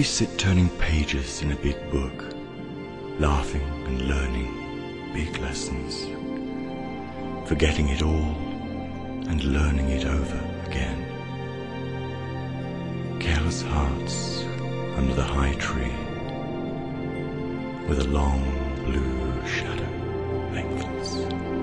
We sit turning pages in a big book, laughing and learning big lessons, forgetting it all and learning it over again. Careless hearts under the high tree, with a long blue shadow lengthens.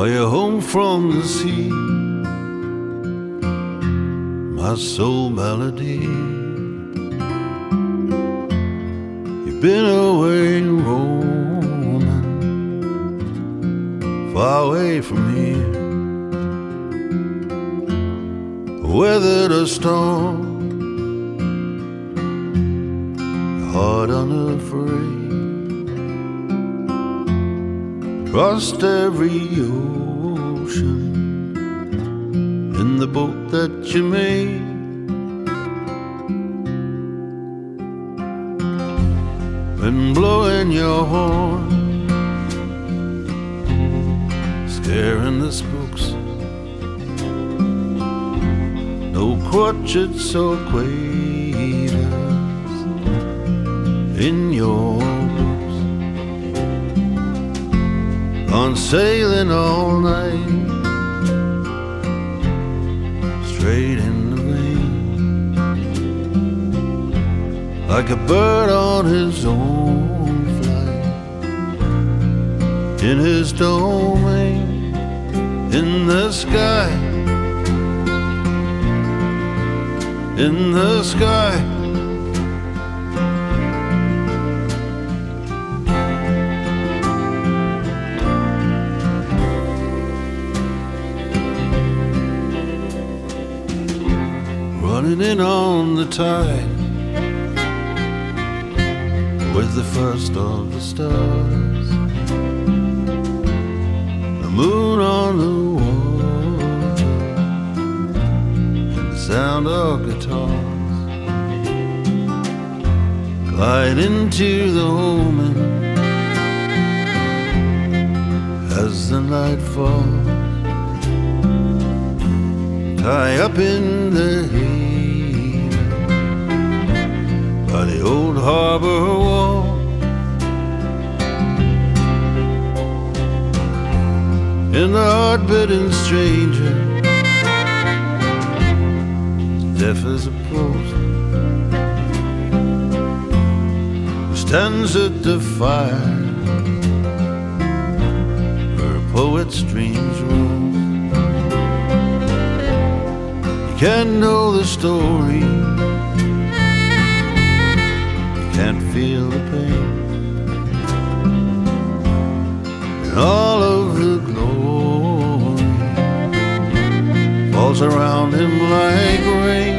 While you're home from the sea. My soul melody. You've been away roaming, far away from here. Weathered a storm, heart unafraid. Crossed every ocean you. Been blowing your horn, scaring the spooks. No crotchets or quavers like a bird on his own flight, in his domain, in the sky, in the sky. running in on the tide with the first of the stars, the moon on the water, and the sound of guitars glide into the homing as the night falls tie up in the haven by the old harbor wall. And the hard-bitten stranger, deaf as a post, who stands at the fire where a poet's dreams roll. You can't know the story. All of the glory falls around him like rain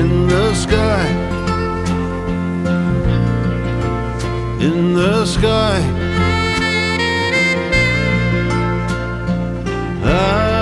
in the sky. In the sky. La,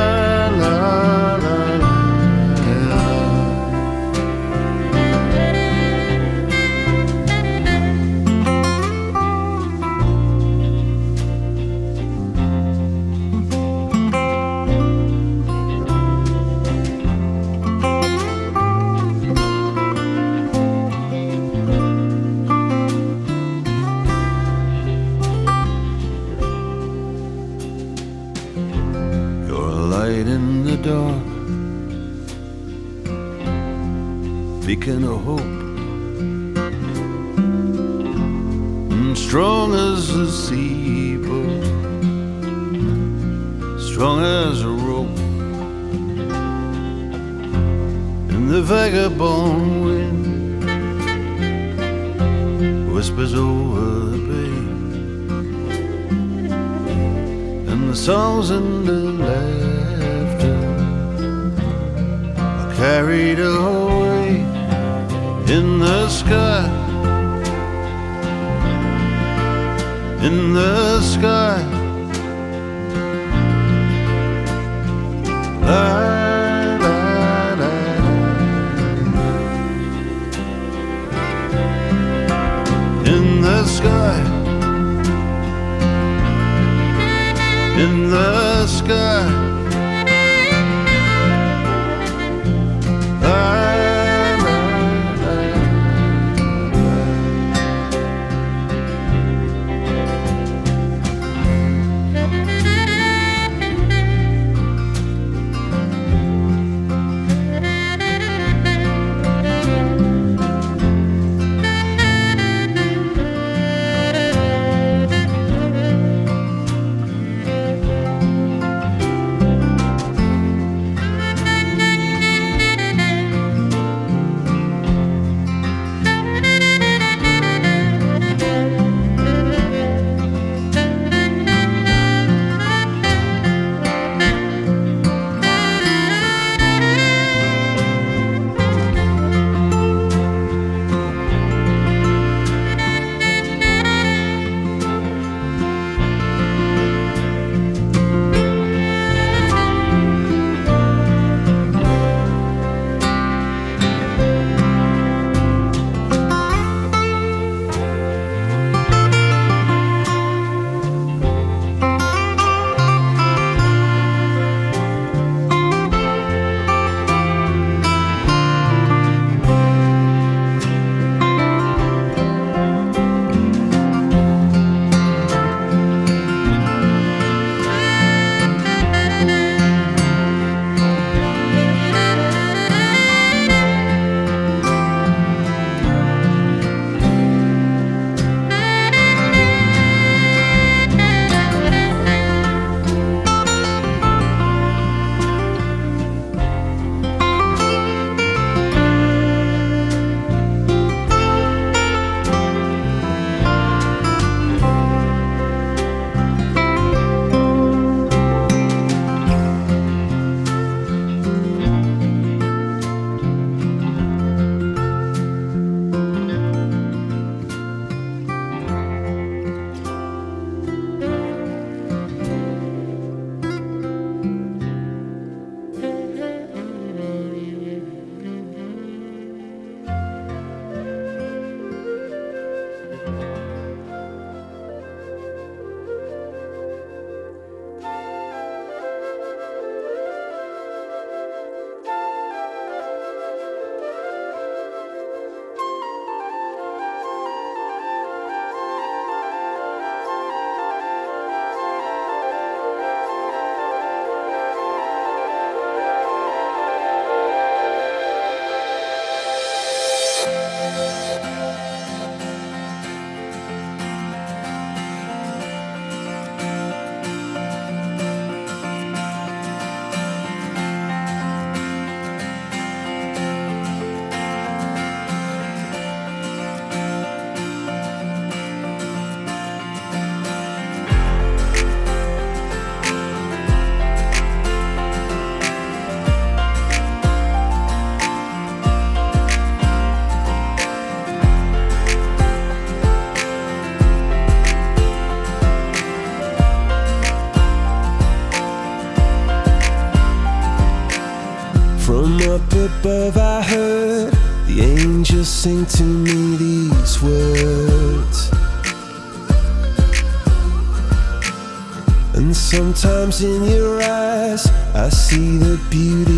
above I heard the angels sing to me these words. And sometimes in your eyes I see the beauty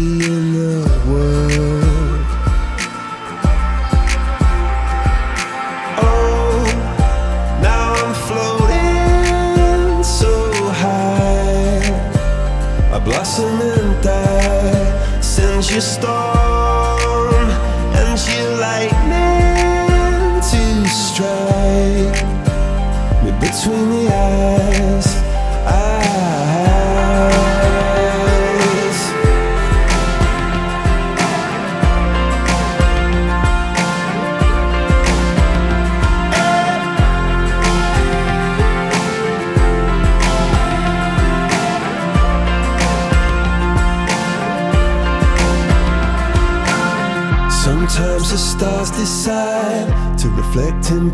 reflecting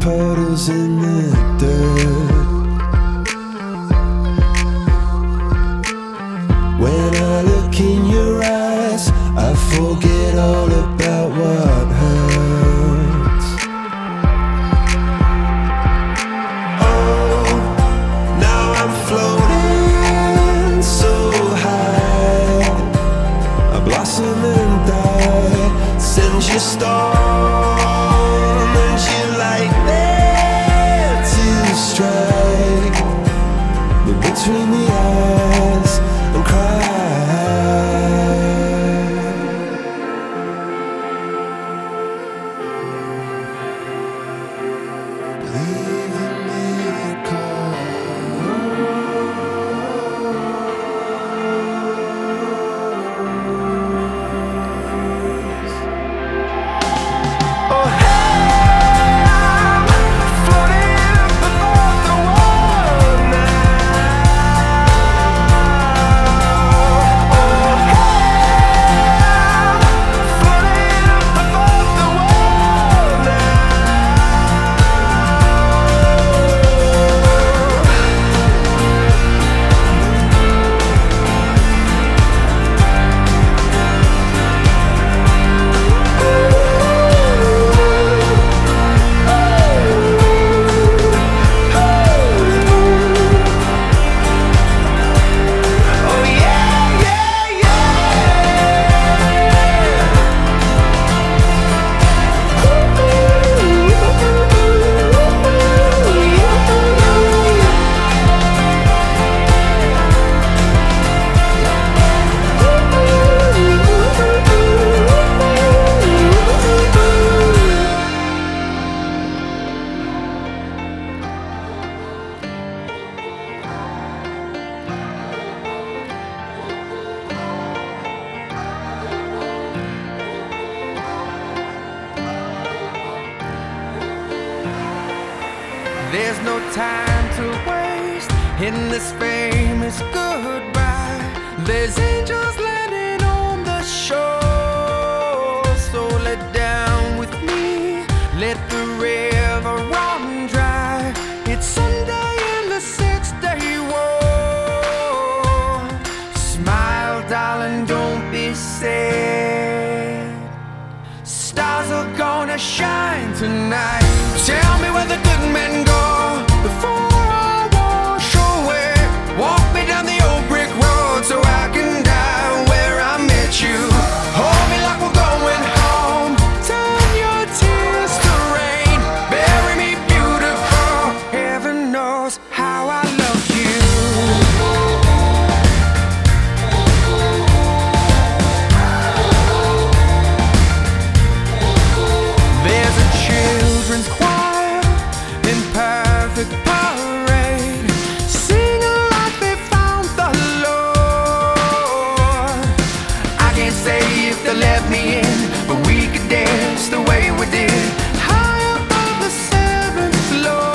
say if they let me in, but we could dance the way we did. High above the seventh floor.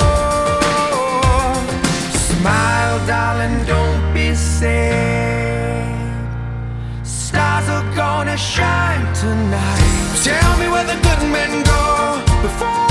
Smile, darling, don't be sad. Stars are gonna shine tonight. Tell me where the good men go before.